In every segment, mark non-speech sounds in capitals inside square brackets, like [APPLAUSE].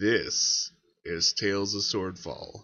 This is Tales of Swordfall.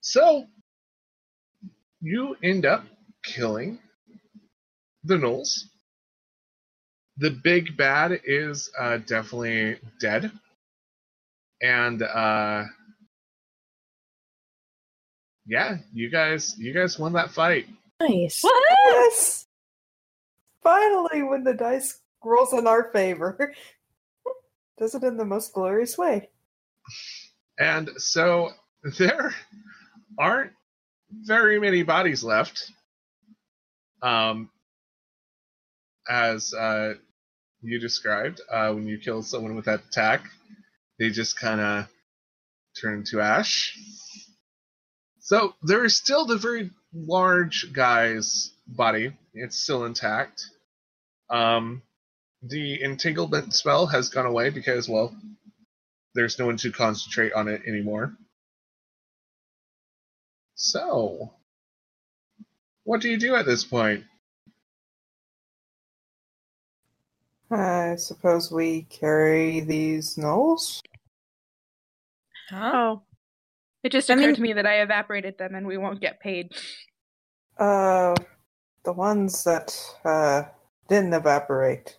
So, you end up killing the Gnolls. The big bad is uh, definitely dead. And uh, yeah, you guys you guys won that fight. Nice. What? Yes. [LAUGHS] Finally, when the dice rolls in our favor, [LAUGHS] does it in the most glorious way. And so there aren't very many bodies left. Um, as uh, you described, uh, when you kill someone with that attack, they just kind of turn into ash. So there is still the very large guy's body; it's still intact. Um, the entanglement spell has gone away because, well, there's no one to concentrate on it anymore. So, what do you do at this point? I suppose we carry these gnolls. Huh? Oh. It just I occurred mean- to me that I evaporated them and we won't get paid. Uh, the ones that uh didn't evaporate.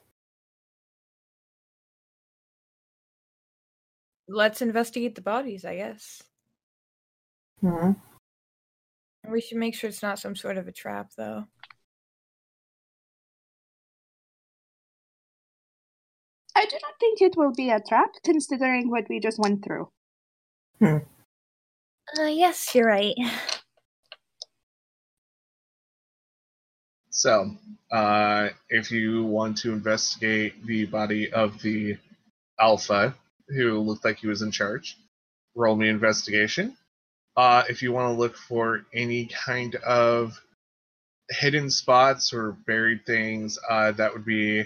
Let's investigate the bodies, I guess. Hmm. We should make sure it's not some sort of a trap, though. I do not think it will be a trap, considering what we just went through. Uh, yes, you're right. So, uh, if you want to investigate the body of the Alpha, who looked like he was in charge, roll me investigation. Uh, if you want to look for any kind of hidden spots or buried things, uh, that would be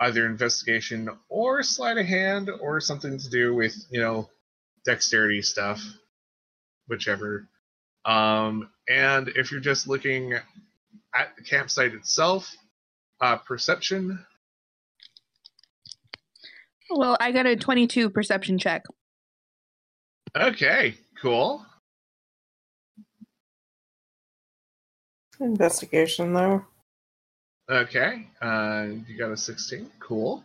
either investigation or sleight of hand or something to do with, you know, dexterity stuff, whichever. Um, and if you're just looking at the campsite itself, uh, perception. Well, I got a 22 perception check. Okay, cool. Investigation, though. Okay, uh, you got a 16. Cool.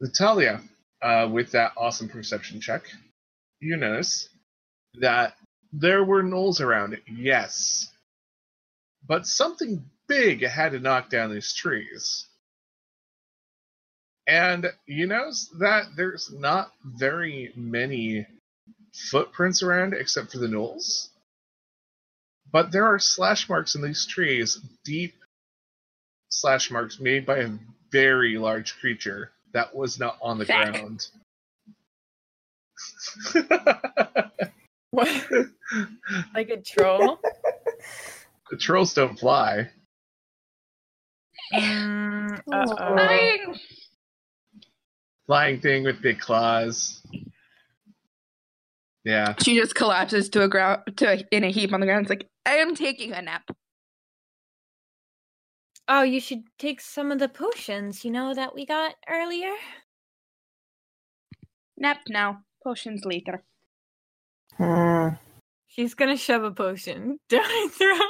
Natalia, uh, with that awesome perception check, you notice that there were gnolls around, it, yes. But something big had to knock down these trees. And you notice that there's not very many footprints around except for the gnolls. But there are slash marks in these trees, deep slash marks made by a very large creature that was not on the Zack. ground. [LAUGHS] What? [LAUGHS] like a troll? the trolls don't fly. Mm. Flying! Flying thing with big claws. Yeah. She just collapses to a ground to a, in a heap on the ground. It's like I am taking a nap. Oh, you should take some of the potions, you know, that we got earlier. Nap now. Potions later. Hmm. She's gonna shove a potion [LAUGHS] down her throat.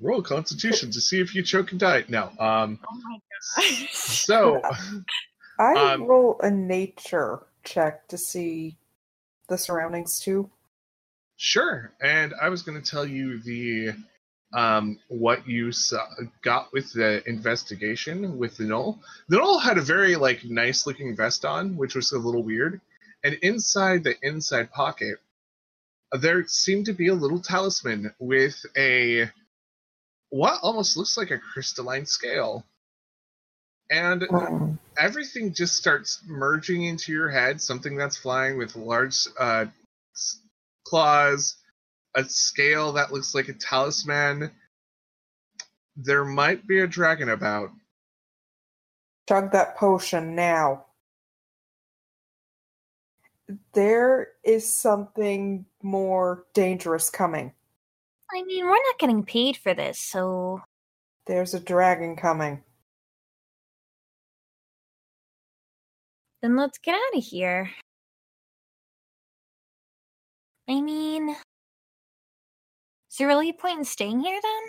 Roll Constitution to see if you choke and die. No. Um. Oh my gosh. So. I Um, roll a nature check to see the surroundings too. Sure. And I was going to tell you the um, what you saw, got with the investigation with the Gnoll. The Gnoll had a very like nice looking vest on, which was a little weird. And inside the inside pocket, there seemed to be a little talisman with a what almost looks like a crystalline scale. And Hmm. everything just starts merging into your head. Something that's flying with large uh, claws, a scale that looks like a talisman. There might be a dragon about. Chug that potion now. There is something more dangerous coming. I mean, we're not getting paid for this, so There's a dragon coming. then let's get out of here. I mean, is there really a point in staying here then?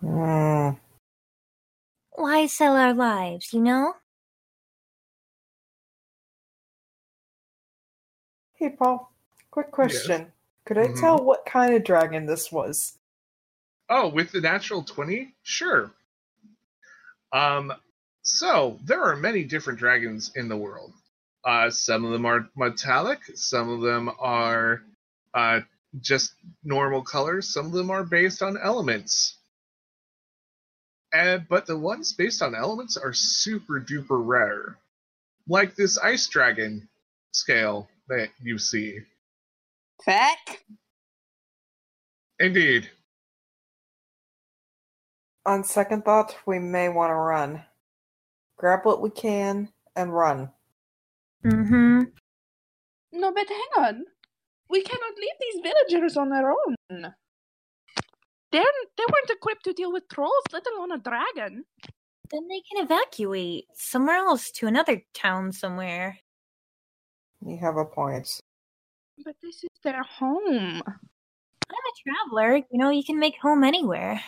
Hmm. Why sell our lives, you know? Hey, Paul. Quick question. Could I Mhm. tell what kind of dragon this was? Oh, with the natural 20? Sure. Um, so, there are many different dragons in the world. Uh, some of them are metallic, some of them are uh, just normal colors, some of them are based on elements. And, but the ones based on elements are super duper rare. Like this ice dragon scale that you see. Feck. Indeed. On second thought, we may want to run. Grab what we can and run. Mm-hmm. No, but hang on. We cannot leave these villagers on their own. They're, they weren't equipped to deal with trolls, let alone a dragon. Then they can evacuate somewhere else to another town somewhere. You have a point. But this is their home. I'm a traveler. You know, you can make home anywhere.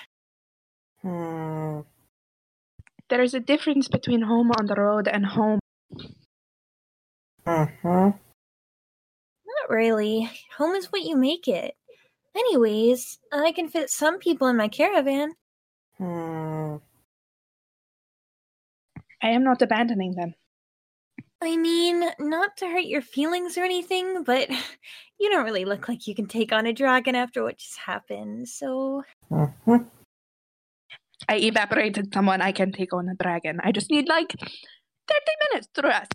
Hmm. There is a difference between home on the road and home. Mm-hmm. Not really. Home is what you make it. Anyways, I can fit some people in my caravan. Hmm. I am not abandoning them. I mean, not to hurt your feelings or anything, but [LAUGHS] you don't really look like you can take on a dragon after what just happened, so. hmm I evaporated someone I can take on a dragon. I just need like 30 minutes to rest.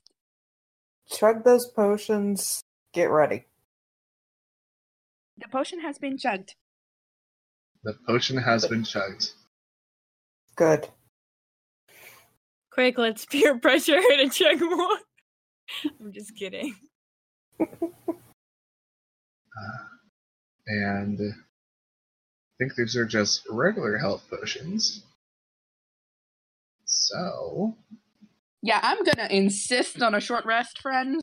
Chug those potions. Get ready. The potion has been chugged. The potion has been chugged. Good. Quick, let's peer pressure her to check more. [LAUGHS] I'm just kidding. Uh, and I think these are just regular health potions. So, Yeah, I'm gonna insist on a short rest, friends.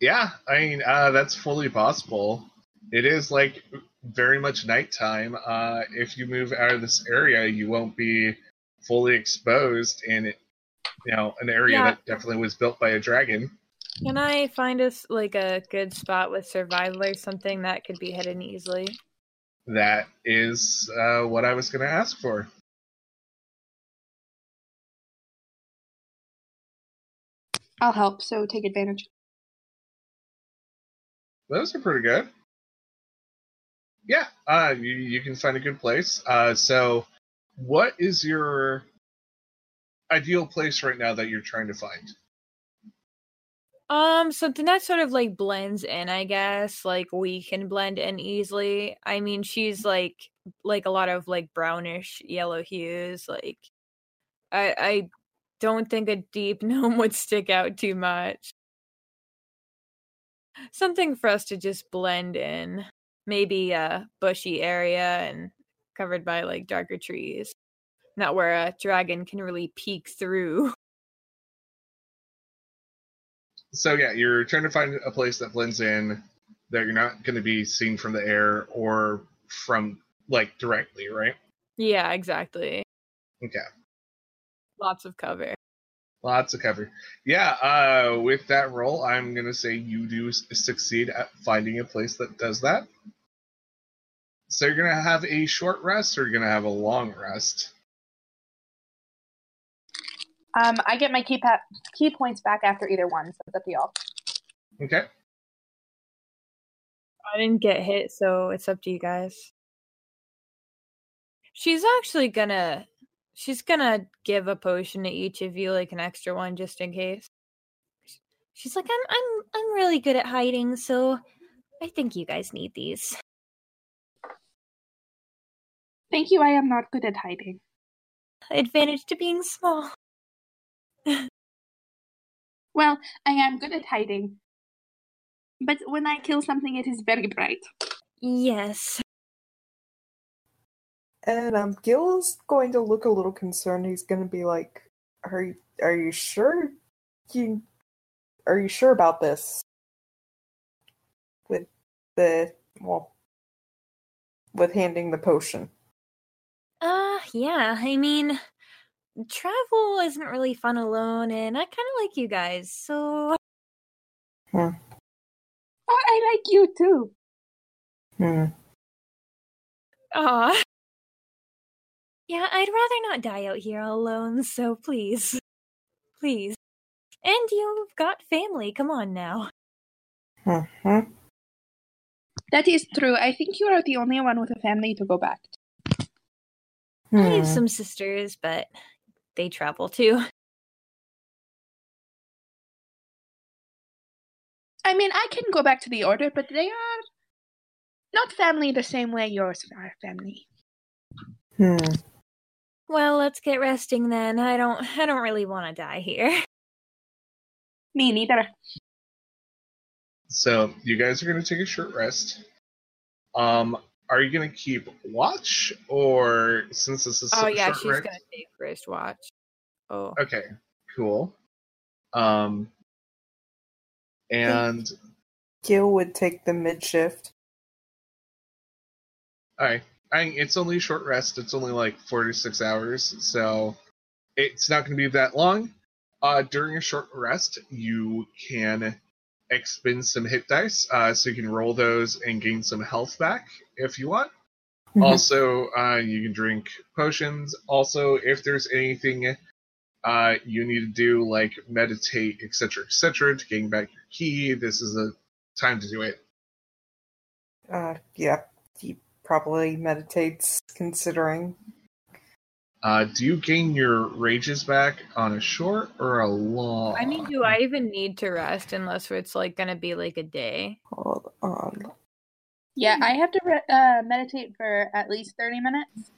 yeah, I mean, uh, that's fully possible. It is like very much nighttime. Uh, if you move out of this area, you won't be fully exposed in, you know, an area Yeah. that definitely was built by a dragon. Can I find us like a good spot with survival or something that could be hidden easily? That is uh, what I was going to ask for. I'll help, so take advantage. Those are pretty good. Yeah, uh, you, you can find a good place. Uh, so, what is your ideal place right now that you're trying to find? Um, something that sort of like blends in, I guess. Like we can blend in easily. I mean, she's like like a lot of like brownish yellow hues. Like I I don't think a deep [LAUGHS] gnome would stick out too much. Something for us to just blend in. Maybe a bushy area and covered by like darker trees. Not where a dragon can really peek through. [LAUGHS] So, yeah, you're trying to find a place that blends in, that you're not going to be seen from the air or from, like, directly, right? Yeah, exactly. Okay. Lots of cover. Lots of cover. Yeah, uh, with that roll, I'm going to say you do succeed at finding a place that does that. So you're going to have a short rest or you're going to have a long rest? Um, I get my ki pa- ki points back after either one, so it's up to y'all. Okay. I didn't get hit, so it's up to you guys. She's actually gonna she's gonna give a potion to each of you, like an extra one just in case. She's like, I'm I'm I'm really good at hiding, so I think you guys need these. Thank you, I am not good at hiding. Advantage to being small. Well, I am good at hiding. But when I kill something, it is very bright. Yes. And um, Gil's going to look a little concerned. He's going to be like, "Are you, are you sure you are you sure about this?" With the well, with handing the potion. Uh yeah, I mean travel isn't really fun alone and I kinda like you guys, so Oh, I like you too. Hmm. Aw. Yeah, I'd rather not die out here all alone, so please. Please. And you've got family, come on now. hmm That is true. I think you are the only one with a family to go back to. I have Hmm. some sisters, but they travel too. [LAUGHS] I mean, I can go back to the order, but they are not family the same way yours are family. Hmm. Well, let's get resting then. I don't I don't really want to die here. [LAUGHS] Me neither. So you guys are going to take a short rest. Um, are you going to keep watch, or since this is Oh yeah, short she's rest- gonna take first watch. Oh. Okay, cool. Um, and Gil would take the mid shift. all right, I it's only a short rest. It's only like four to six hours, so it's not going to be that long. Uh, during a short rest, you can expend some hit dice, uh, so you can roll those and gain some health back if you want. Mhm. Also, uh, you can drink potions. Also, if there's anything uh, you need to do, like meditate, etc., etc., to gain back your ki, this is a time to do it. Uh, yeah, he probably meditates considering. Uh, do you gain your rages back on a short or a long? I mean, do I even need to rest unless it's like gonna be like a day? Hold on. Yeah, I have to re- uh, meditate for at least 30 minutes.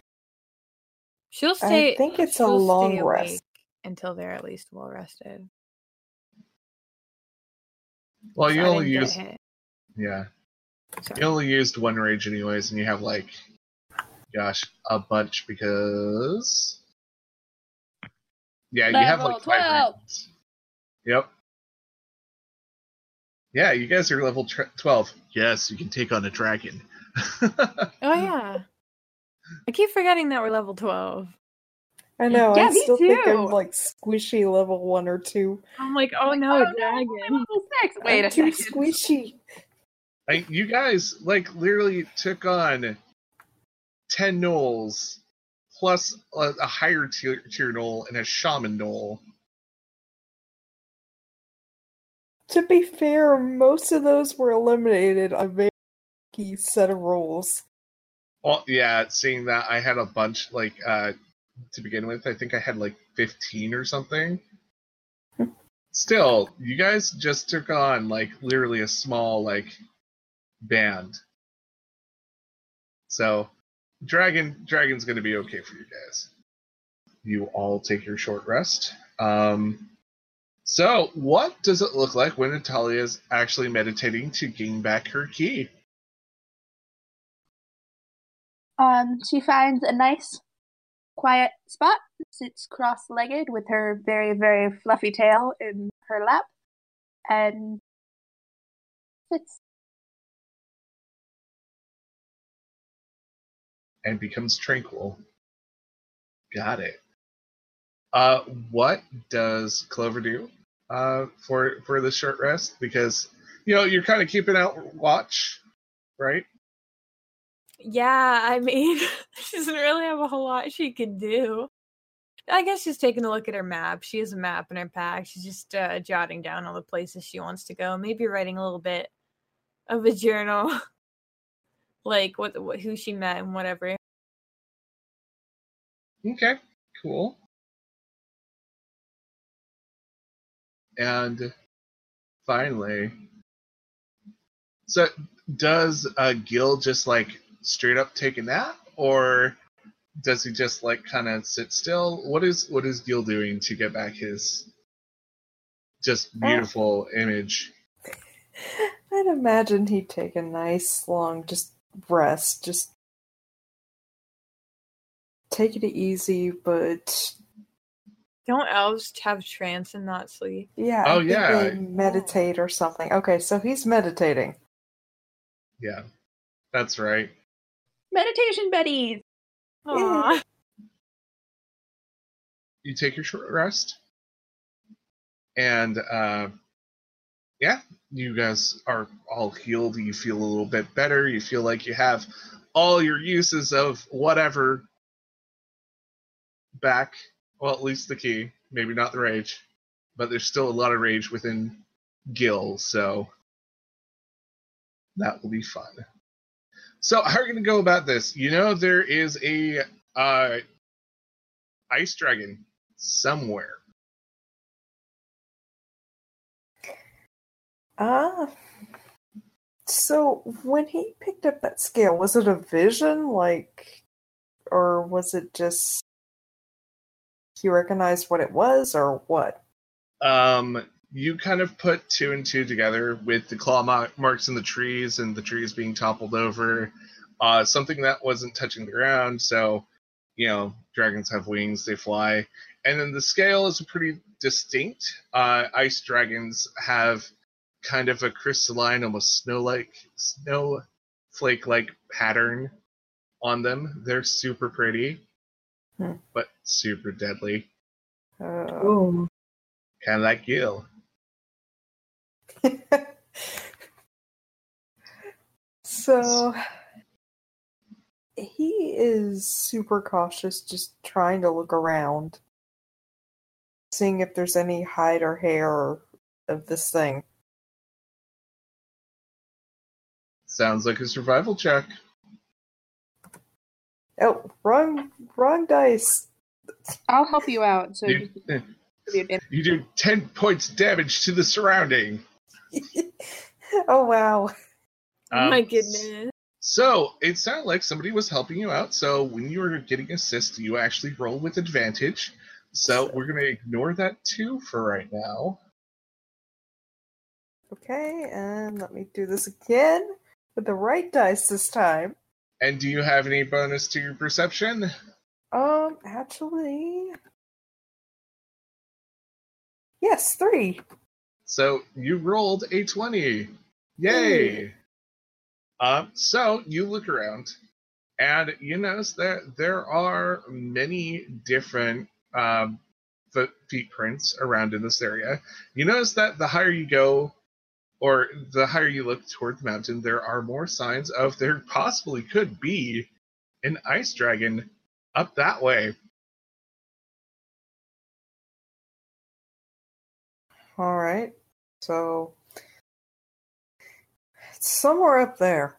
She'll stay. I think it's a long rest. until they're at least well rested. Well, you only didn't used yeah, Sorry. you only used one rage anyways, and you have like, gosh, a bunch because yeah, you have Level like five 12. Yep. Yeah, you guys are level tr- twelve. Yes, you can take on a dragon. [LAUGHS] Oh yeah. I keep forgetting that we're level twelve. I know. Yeah, I me still think too. I'm like squishy level one or two. I'm like, oh no, Oh, a dragon. Level six. Wait I'm a too second. squishy. I, you guys like literally took on ten gnolls plus a, a higher tier, tier gnoll and a shaman gnoll. To be fair, most of those were eliminated on a very key set of rules. Well, yeah, seeing that I had a bunch like uh to begin with, I think I had like 15 or something. Still, you guys just took on like literally a small like band. So, dragon dragon's to be okay for you guys. You all take your short rest. Um so, what does it look like when Natalia is actually meditating to gain back her ki? Um, she finds a nice, quiet spot, sits cross-legged with her very, very fluffy tail in her lap, and sits. And becomes tranquil. Got it. Uh, what does Clover do uh, for for the short rest? Because you know you're kind of keeping out watch, right? Yeah, I mean, [LAUGHS] she doesn't really have a whole lot she can do. I guess she's taking a look at her map. She has a map in her pack. She's just uh, jotting down all the places she wants to go. Maybe writing a little bit of a journal, [LAUGHS] like what, what who she met and whatever. Okay, cool. And Finally. So does uh, Gil just like straight up take a nap, or does he just like kind of sit still? What is what is Gil doing to get back his just beautiful image? [LAUGHS] I'd imagine he'd take a nice long just rest, just take it easy, but Don't elves have trance and not sleep? yeah, Oh, yeah. they meditate or something. Okay, so he's meditating. Yeah, that's right. Meditation Betty. Aw. [LAUGHS] you take your short rest and uh, yeah you guys are all healed you feel a little bit better you feel like you have all your uses of whatever back well at least the ki maybe not the rage but there's still a lot of rage within gil so that will be fun so how are you going to go about this you know there is a uh, ice dragon somewhere. Ah. So when he picked up that scale, was it a vision, like, or was it just he recognized what it was, or what? Um, you kind of put two and two together with the claw marks in the trees and the trees being toppled over. Uh, something that wasn't touching the ground. So, you know, dragons have wings; they fly. And then the scale is pretty distinct. Uh, ice dragons have kind of a crystalline, almost snow-like, snowflake-like pattern on them. They're super pretty, Hmm. but super deadly. Ooh. Kind of like Gil. [LAUGHS] so he is super cautious, just trying to look around, seeing if there's any hide or hair of this thing. Sounds like a survival check. Oh, wrong, wrong dice. I'll help you out. So You, you [LAUGHS] you do 10 points damage to the surrounding. [LAUGHS] oh wow. Oh Um, my goodness. So, it sounded like somebody was helping you out. So, when you were getting assist, you actually roll with advantage. So, we're going to ignore that too for right now. Okay, and let me do this again with the right dice this time. And do you have any bonus to your perception? Um, actually, yes, three. So, you rolled a 20. Yay! Um, so, you look around and you notice that there are many different um, foot feet prints around in this area. You notice that the higher you go, or the higher you look toward the mountain, there are more signs of there possibly could be an ice dragon up that way. All right, so it's somewhere up there.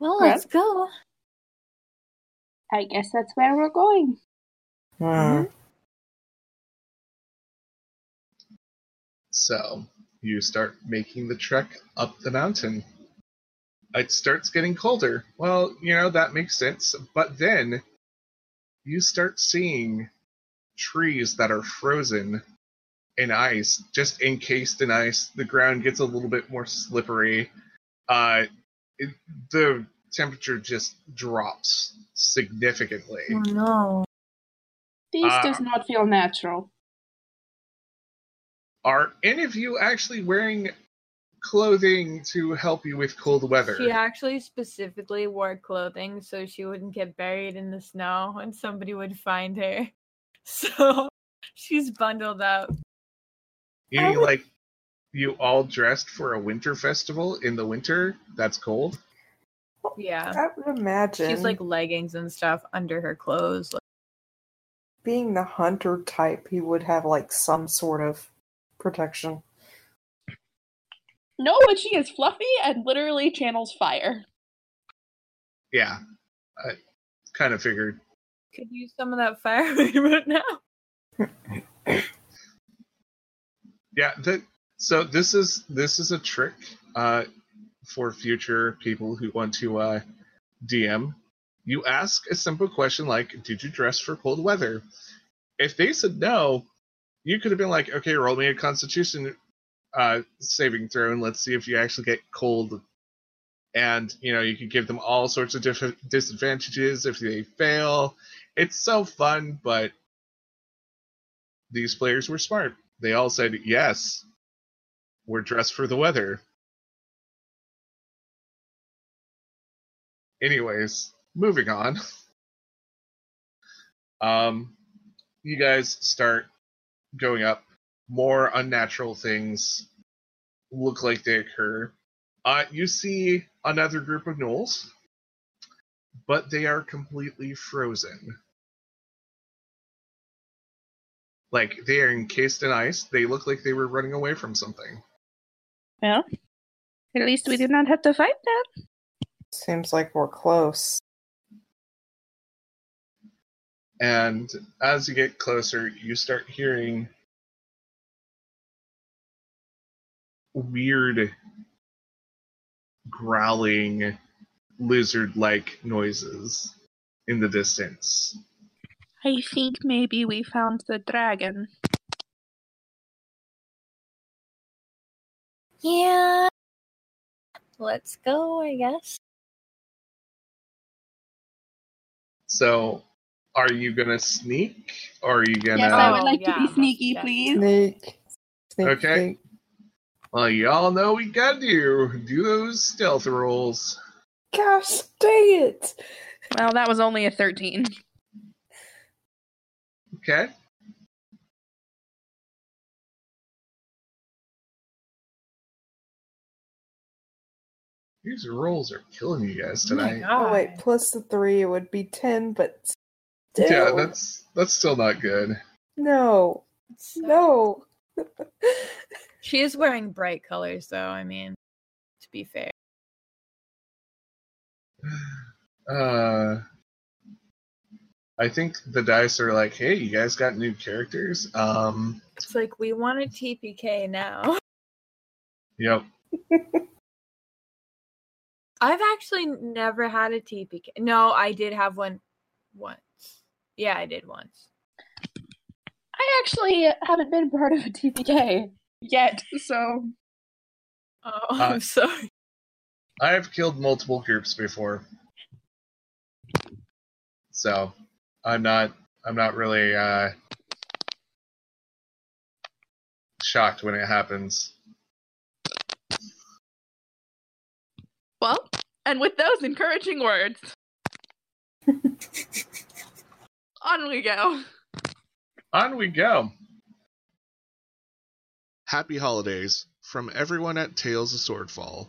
Well, Okay. let's go. I guess that's where we're going. Hmm. So you start making the trek up the mountain. It starts getting colder. Well, you know, that makes sense. But then you start seeing trees that are frozen in ice, just encased in ice. The ground gets a little bit more slippery. Uh, it, the temperature just drops significantly. Oh no. This Uh, does not feel natural. Are any of you actually wearing clothing to help you with cold weather? She actually specifically wore clothing so she wouldn't get buried in the snow and somebody would find her. [LAUGHS] So she's bundled up. You oh mean like you all dressed for a winter festival in the winter? That's cold. Yeah. I would imagine She's like leggings and stuff under her clothes. Like, being the hunter type, he would have like some sort of protection. No, but she is fluffy and literally channels fire. Yeah, I kind of figured. could use some of that fire [LAUGHS] right now. yeah, that, so this is this is a trick uh, for future people who want to uh, DM. You ask a simple question like, "Did you dress for cold weather?" If they said no, you could have been like, "Okay, roll me a Constitution uh, saving throw, and let's see if you actually get cold." And you know, you could give them all sorts of different disadvantages if they fail. It's so fun, but these players were smart. They all said, "Yes, we're dressed for the weather." Anyways, moving on. [LAUGHS] Um, you guys start going up. More unnatural things look like they occur. Uh, you see another group of gnolls, but they are completely frozen. Like they are encased in ice. They look like they were running away from something. Well, at least we did not have to fight them. Seems like we're close. And as you get closer, you start hearing weird growling lizard like noises in the distance. I think maybe we found the dragon. Yeah. Let's go, I guess. So, are you gonna sneak or are you gonna Yes, I would like to be sneaky, yeah. please. Sneak. Sneak, Okay. sneak. Well, y'all know we gotta do do those stealth rolls. Gosh dang it! Well, that was only a 13. Okay. These rolls are killing you guys Oh tonight. god. Oh wait, plus the three, it would be ten, but still, yeah, that's that's still not good. no, no. She is wearing bright colors, though. I mean, to be fair. [SIGHS] Uh, I think the dice are like, "Hey, you guys got new characters." Um, It's like we want a TPK now. [LAUGHS] yep. I've actually never had a TPK. No, I did have one once. Yeah, I did once. I actually haven't been part of a TPK yet, so Oh, Uh, I'm sorry. I have killed multiple groups before, so I'm not I'm not really uh, shocked when it happens. well, and with those encouraging words, [LAUGHS] on we go. On we go. Happy holidays from everyone at Tales of Swordfall.